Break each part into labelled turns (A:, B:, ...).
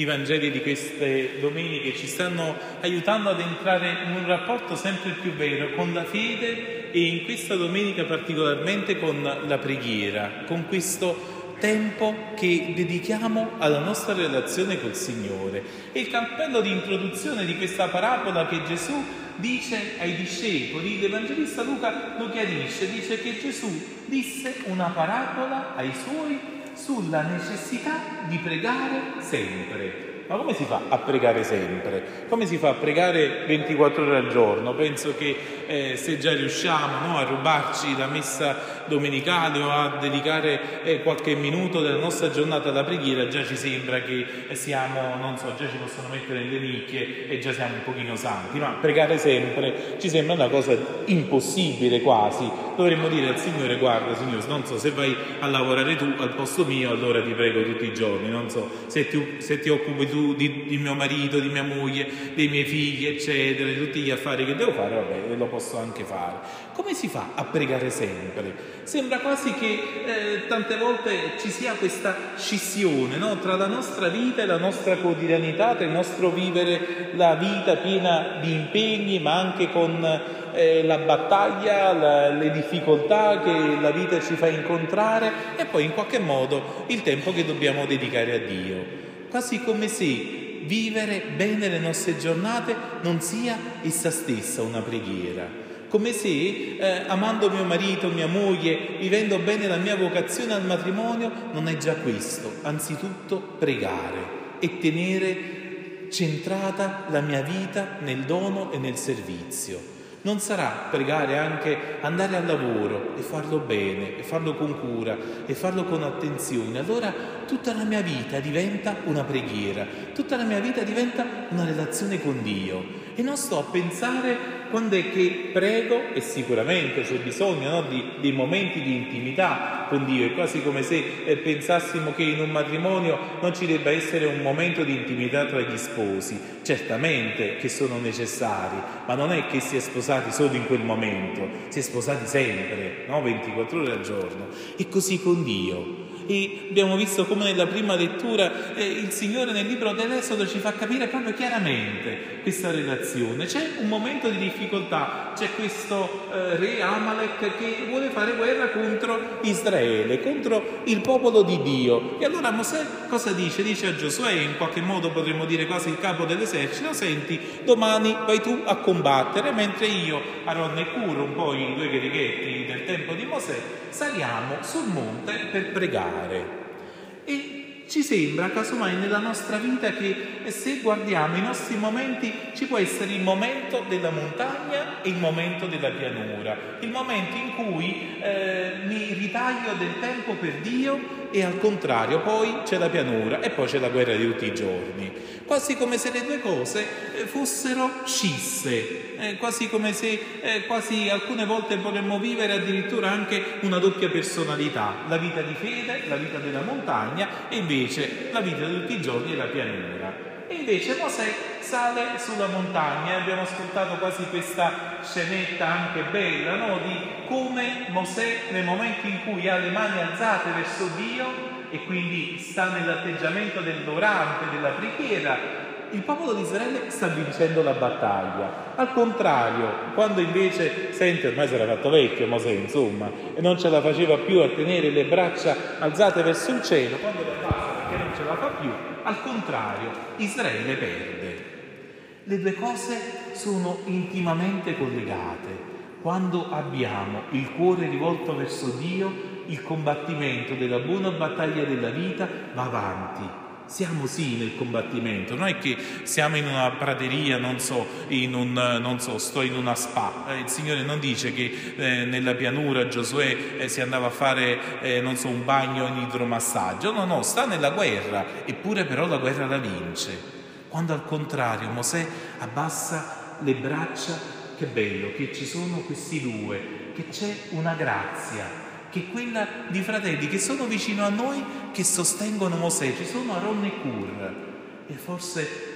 A: I Vangeli di queste domeniche ci stanno aiutando ad entrare in un rapporto sempre più vero con la fede e in questa domenica particolarmente con la preghiera, con questo tempo che dedichiamo alla nostra relazione col Signore. E il cappello di introduzione di questa parabola che Gesù dice ai discepoli, l'Evangelista Luca lo chiarisce, dice che Gesù disse una parabola ai suoi sulla necessità di pregare sempre. Ma come si fa a pregare sempre? Come si fa a pregare 24 ore al giorno? Penso che eh, se già riusciamo no, a rubarci la messa domenicale o a dedicare eh, qualche minuto della nostra giornata alla preghiera, già ci sembra che siamo, non so, già ci possono mettere nelle nicchie e già siamo un pochino santi, ma pregare sempre ci sembra una cosa impossibile quasi. Dovremmo dire al Signore, guarda Signore, non so se vai a lavorare tu al posto mio, allora ti prego tutti i giorni, non so se ti, se ti occupi tu di, di, mio marito, di mia moglie, dei miei figli, eccetera, tutti gli affari che devo fare, vabbè, lo posso anche fare. Come si fa a pregare sempre? Sembra quasi che eh, tante volte ci sia questa scissione no? tra la nostra vita e la nostra quotidianità, tra il nostro vivere la vita piena di impegni, ma anche con eh, la battaglia, la, le difficoltà che la vita ci fa incontrare e poi in qualche modo il tempo che dobbiamo dedicare a Dio. Quasi come se vivere bene le nostre giornate non sia essa stessa una preghiera come se eh, amando mio marito, mia moglie, vivendo bene la mia vocazione al matrimonio, non è già questo, anzitutto pregare e tenere centrata la mia vita nel dono e nel servizio. Non sarà pregare anche andare al lavoro e farlo bene, e farlo con cura, e farlo con attenzione. Allora tutta la mia vita diventa una preghiera, tutta la mia vita diventa una relazione con Dio. E non sto a pensare quando è che prego, e sicuramente c'è bisogno no, di, di, momenti di intimità con Dio, è quasi come se eh, pensassimo che in un matrimonio non ci debba essere un momento di intimità tra gli sposi, certamente che sono necessari, ma non è che si è sposati solo in quel momento, si è sposati sempre, no? 24 ore al giorno, e così con Dio e abbiamo visto come nella prima lettura eh, il Signore nel libro dell'Esodo ci fa capire proprio chiaramente questa relazione. C'è un momento di difficoltà, c'è questo eh, re Amalek che vuole fare guerra contro Israele, contro il popolo di Dio. E allora Mosè cosa dice? Dice a Giosuè, in qualche modo potremmo dire quasi il capo dell'esercito, senti, domani vai tu a combattere, mentre io, Aaron e Cur, un po' i due cherichetti del tempo di Mosè, saliamo sul monte per pregare fare. E ci sembra, casomai, nella nostra vita che se guardiamo i nostri momenti ci può essere il momento della montagna e il momento della pianura, il momento in cui eh, mi ritaglio del tempo per Dio e al contrario poi c'è la pianura e poi c'è la guerra di tutti i giorni, quasi come se le due cose eh, fossero scisse, eh, quasi come se eh, quasi alcune volte vorremmo vivere addirittura anche una doppia personalità, la vita di fede, la vita della montagna e invece la vita di tutti i giorni e la pianura. E invece Mosè sale sulla montagna e abbiamo ascoltato quasi questa scenetta anche bella, no? Di come Mosè nel momento in cui ha le mani alzate verso Dio e quindi sta nell'atteggiamento del dorante, della preghiera, il popolo di Israele sta vincendo la battaglia. Al contrario, quando invece sente, ormai si era fatto vecchio Mosè, insomma, e non ce la faceva più a tenere le braccia alzate verso il cielo, quando le fa perché non ce la fa più, al contrario, Israele perde. Le due cose sono intimamente collegate. Quando abbiamo il cuore rivolto verso Dio, il combattimento della buona battaglia della vita va avanti. Siamo sì nel combattimento, non è che siamo in una prateria, non so, un, non so sto in una spa. Eh, il Signore non dice che eh, nella pianura Giosuè eh, si andava a fare, eh, non so, un bagno in idromassaggio. No, no, sta nella guerra, eppure però la guerra la vince. Quando al contrario Mosè abbassa le braccia, che bello che ci sono questi due, che c'è una grazia, che quella di fratelli che sono vicino a noi, che sostengono Mosè, ci sono Aaron e Cur. E forse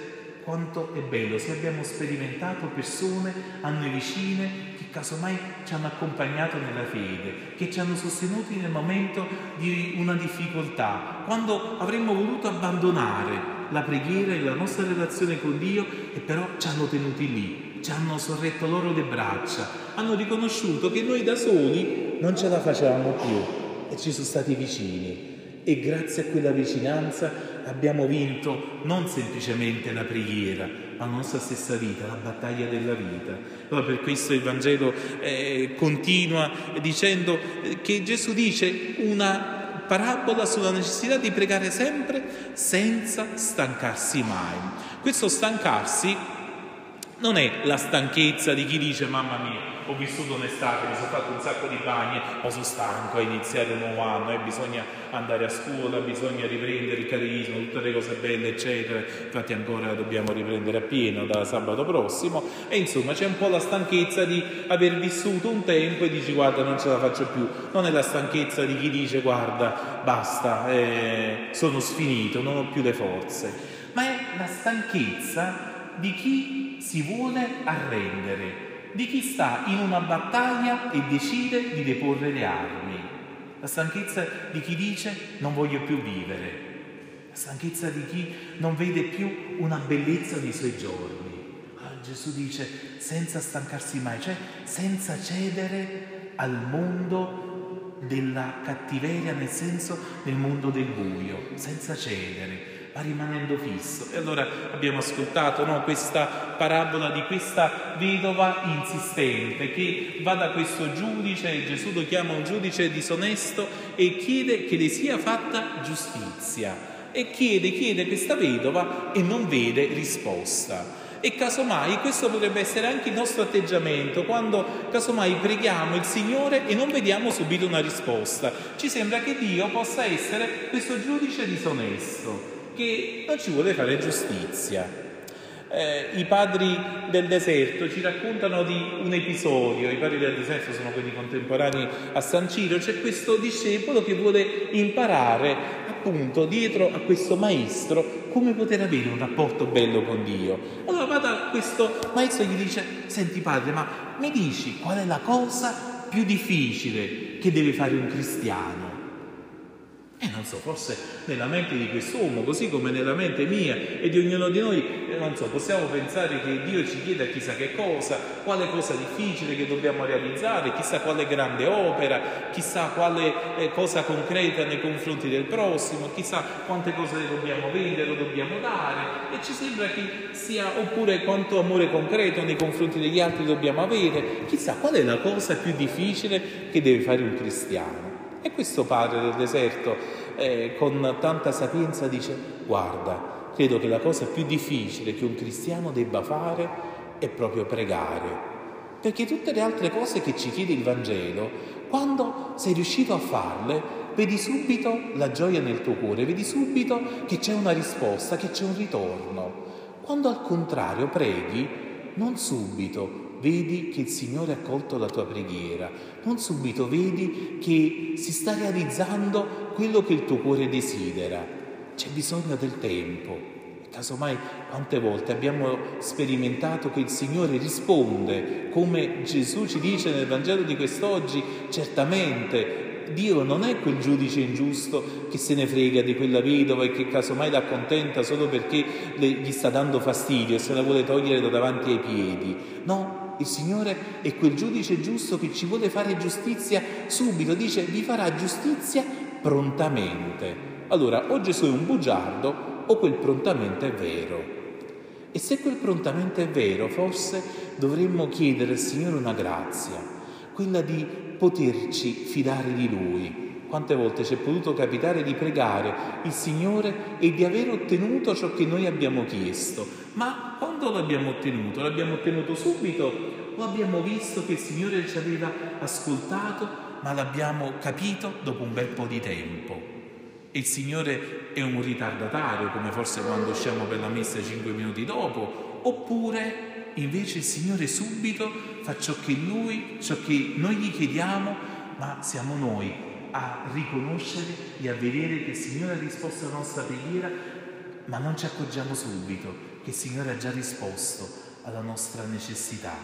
A: quanto è bello se abbiamo sperimentato persone a noi vicine che casomai ci hanno accompagnato nella fede, che ci hanno sostenuti nel momento di una difficoltà, quando avremmo voluto abbandonare la preghiera e la nostra relazione con Dio e però ci hanno tenuti lì, ci hanno sorretto loro le braccia, hanno riconosciuto che noi da soli non ce la facevamo più e ci sono stati vicini e grazie a quella vicinanza abbiamo vinto non semplicemente la preghiera, ma la nostra stessa vita, la battaglia della vita. Allora per questo il Vangelo eh, continua dicendo che Gesù dice una parabola sulla necessità di pregare sempre senza stancarsi mai. Questo stancarsi non è la stanchezza di chi dice mamma mia ho vissuto un'estate, mi sono fatto un sacco di bagni, ma sono stanco a iniziare un nuovo anno e eh, bisogna andare a scuola, bisogna riprendere il catecismo, tutte le cose belle, eccetera. Infatti ancora dobbiamo riprendere a pieno da sabato prossimo. E insomma c'è un po' la stanchezza di aver vissuto un tempo e dici guarda non ce la faccio più. Non è la stanchezza di chi dice guarda basta, eh, sono sfinito, non ho più le forze, ma è la stanchezza di chi si vuole arrendere di chi sta in una battaglia e decide di deporre le armi, la stanchezza di chi dice non voglio più vivere, la stanchezza di chi non vede più una bellezza dei suoi giorni. Ah, Gesù dice senza stancarsi mai, cioè senza cedere al mondo della cattiveria, nel senso del mondo del buio, senza cedere va rimanendo fisso. E allora abbiamo ascoltato no, questa parabola di questa vedova insistente che va da questo giudice, Gesù lo chiama un giudice disonesto e chiede che le sia fatta giustizia. E chiede, chiede questa vedova e non vede risposta. E casomai questo potrebbe essere anche il nostro atteggiamento quando casomai preghiamo il Signore e non vediamo subito una risposta. Ci sembra che Dio possa essere questo giudice disonesto che non ci vuole fare giustizia. Eh, I padri del deserto ci raccontano di un episodio, i padri del deserto sono quelli contemporanei a San Ciro, c'è questo discepolo che vuole imparare appunto dietro a questo maestro come poter avere un rapporto bello con Dio. Allora va questo maestro e gli dice, senti padre, ma mi dici qual è la cosa più difficile che deve fare un cristiano? E non so, forse nella mente di quest'uomo, così come nella mente mia e di ognuno di noi, eh, non so, possiamo pensare che Dio ci chieda chissà che cosa, quale cosa difficile che dobbiamo realizzare, chissà quale grande opera, chissà quale eh, cosa concreta nei confronti del prossimo, chissà quante cose dobbiamo vendere dobbiamo dare. E ci sembra che sia, oppure quanto amore concreto nei confronti degli altri dobbiamo avere, chissà qual è la cosa più difficile che deve fare un cristiano. E questo padre del deserto, eh, con tanta sapienza, dice, guarda, credo che la cosa più difficile che un cristiano debba fare è proprio pregare. Perché tutte le altre cose che ci chiede il Vangelo, quando sei riuscito a farle, vedi subito la gioia nel tuo cuore, vedi subito che c'è una risposta, che c'è un ritorno. Quando al contrario preghi, non subito, vedi che il Signore ha accolto la tua preghiera, non subito vedi che si sta realizzando quello che il tuo cuore desidera. C'è bisogno del tempo. Casomai quante volte abbiamo sperimentato che il Signore risponde, come Gesù ci dice nel Vangelo di quest'oggi, certamente Dio non è quel giudice ingiusto che se ne frega di quella vedova e che casomai la accontenta solo perché gli sta dando fastidio e se la vuole togliere da davanti ai piedi. No, il Signore è quel giudice giusto che ci vuole fare giustizia subito, dice vi farà giustizia prontamente. Allora, o Gesù è un bugiardo o quel prontamente è vero. E se quel prontamente è vero, forse dovremmo chiedere al Signore una grazia, quella di poterci fidare di Lui. Quante volte ci è potuto capitare di pregare il Signore e di aver ottenuto ciò che noi abbiamo chiesto, ma quando l'abbiamo ottenuto? L'abbiamo ottenuto subito o abbiamo visto che il Signore ci aveva ascoltato, ma l'abbiamo capito dopo un bel po' di tempo? Il Signore è un ritardatario, come forse quando usciamo per la messa cinque minuti dopo, oppure invece il Signore subito fa ciò che Lui, ciò che noi gli chiediamo, ma siamo noi a riconoscere e a vedere che il Signore ha risposto alla nostra preghiera, ma non ci accorgiamo subito che il Signore ha già risposto alla nostra necessità.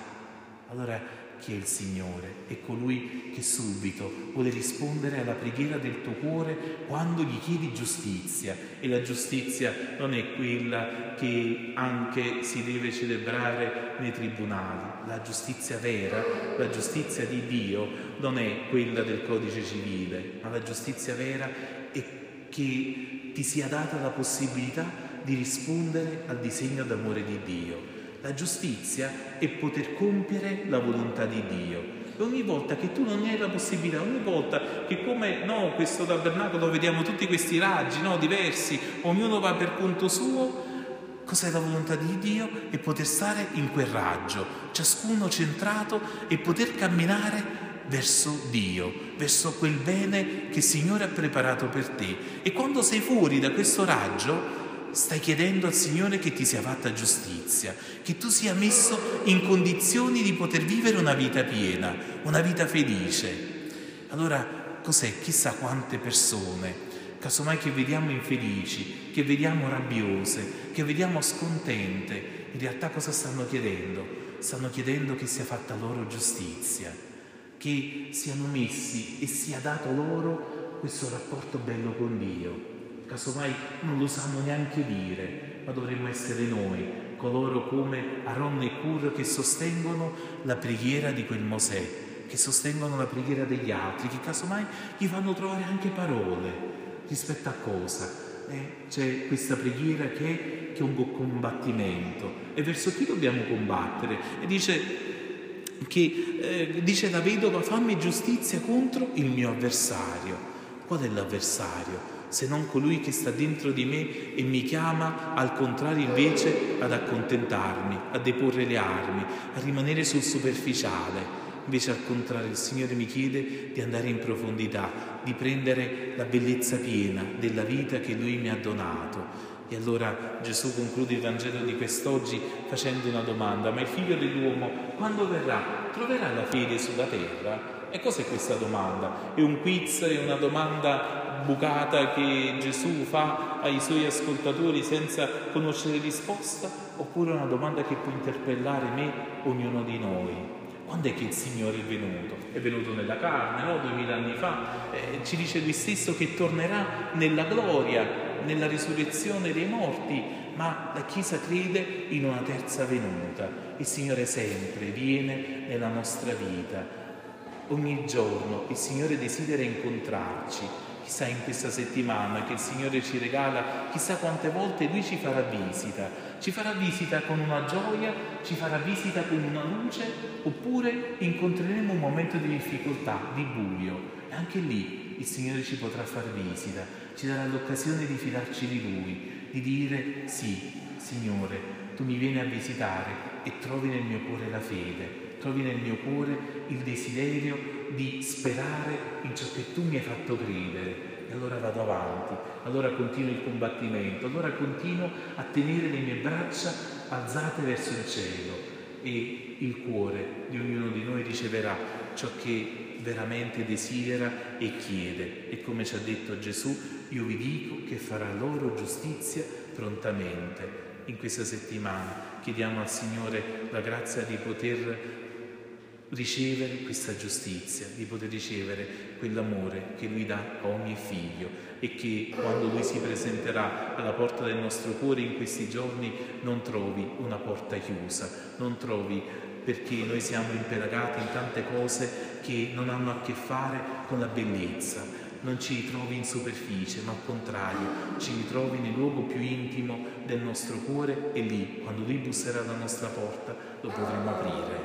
A: Allora chi è il Signore? È colui che subito vuole rispondere alla preghiera del tuo cuore quando gli chiedi giustizia. E la giustizia non è quella che anche si deve celebrare nei tribunali. La giustizia vera, la giustizia di Dio, non è quella del codice civile, ma la giustizia vera è che ti sia data la possibilità di rispondere al disegno d'amore di Dio la giustizia è poter compiere la volontà di Dio. E ogni volta che tu non hai la possibilità, ogni volta che come no, questo tabernacolo vediamo tutti questi raggi no, diversi, ognuno va per conto suo, cos'è la volontà di Dio? È poter stare in quel raggio, ciascuno centrato e poter camminare verso Dio, verso quel bene che il Signore ha preparato per te. E quando sei fuori da questo raggio, stai chiedendo al Signore che ti sia fatta giustizia, che tu sia messo in condizioni di poter vivere una vita piena, una vita felice. Allora, cos'è? Chissà quante persone, casomai che vediamo infelici, che vediamo rabbiose, che vediamo scontente, in realtà cosa stanno chiedendo? Stanno chiedendo che sia fatta loro giustizia, che siano messi e sia dato loro questo rapporto bello con Dio casomai non lo sanno neanche dire, ma dovremmo essere noi, coloro come Aaron e Cur che sostengono la preghiera di quel Mosè, che sostengono la preghiera degli altri, che casomai gli fanno trovare anche parole rispetto a cosa. Eh, c'è questa preghiera che è, che è un combattimento e verso chi dobbiamo combattere? E dice che eh, dice la vedova fammi giustizia contro il mio avversario. Qual è l'avversario? se non colui che sta dentro di me e mi chiama al contrario invece ad accontentarmi, a deporre le armi, a rimanere sul superficiale. Invece al contrario il Signore mi chiede di andare in profondità, di prendere la bellezza piena della vita che Lui mi ha donato. E allora Gesù conclude il Vangelo di quest'oggi facendo una domanda, ma il figlio dell'uomo quando verrà troverà la fede sulla terra? E cos'è questa domanda? È un quiz, è una domanda bucata che Gesù fa ai suoi ascoltatori senza conoscere risposta? Oppure una domanda che può interpellare me, ognuno di noi? Quando è che il Signore è venuto? È venuto nella carne, no? Duemila anni fa. Eh, ci dice lui stesso che tornerà nella gloria, nella risurrezione dei morti, ma la Chiesa crede in una terza venuta. Il Signore sempre viene nella nostra vita. Ogni giorno il Signore desidera incontrarci chissà in questa settimana che il Signore ci regala, chissà quante volte Lui ci farà visita, ci farà visita con una gioia, ci farà visita con una luce, oppure incontreremo un momento di difficoltà, di buio. E anche lì il Signore ci potrà far visita, ci darà l'occasione di fidarci di Lui, di dire sì, Signore, tu mi vieni a visitare e trovi nel mio cuore la fede, trovi nel mio cuore il desiderio di sperare in ciò che tu mi hai fatto credere. E allora vado avanti, allora continuo il combattimento, allora continuo a tenere le mie braccia alzate verso il cielo e il cuore di ognuno di noi riceverà ciò che veramente desidera e chiede. E come ci ha detto Gesù, io vi dico che farà loro giustizia prontamente. In questa settimana chiediamo al Signore la grazia di poter ricevere questa giustizia, di poter ricevere quell'amore che Lui dà a ogni figlio e che quando Lui si presenterà alla porta del nostro cuore in questi giorni non trovi una porta chiusa, non trovi perché noi siamo impelagati in tante cose che non hanno a che fare con la bellezza, non ci ritrovi in superficie, ma al contrario, ci ritrovi nel luogo più intimo del nostro cuore e lì, quando Lui busserà alla nostra porta, lo potremo aprire.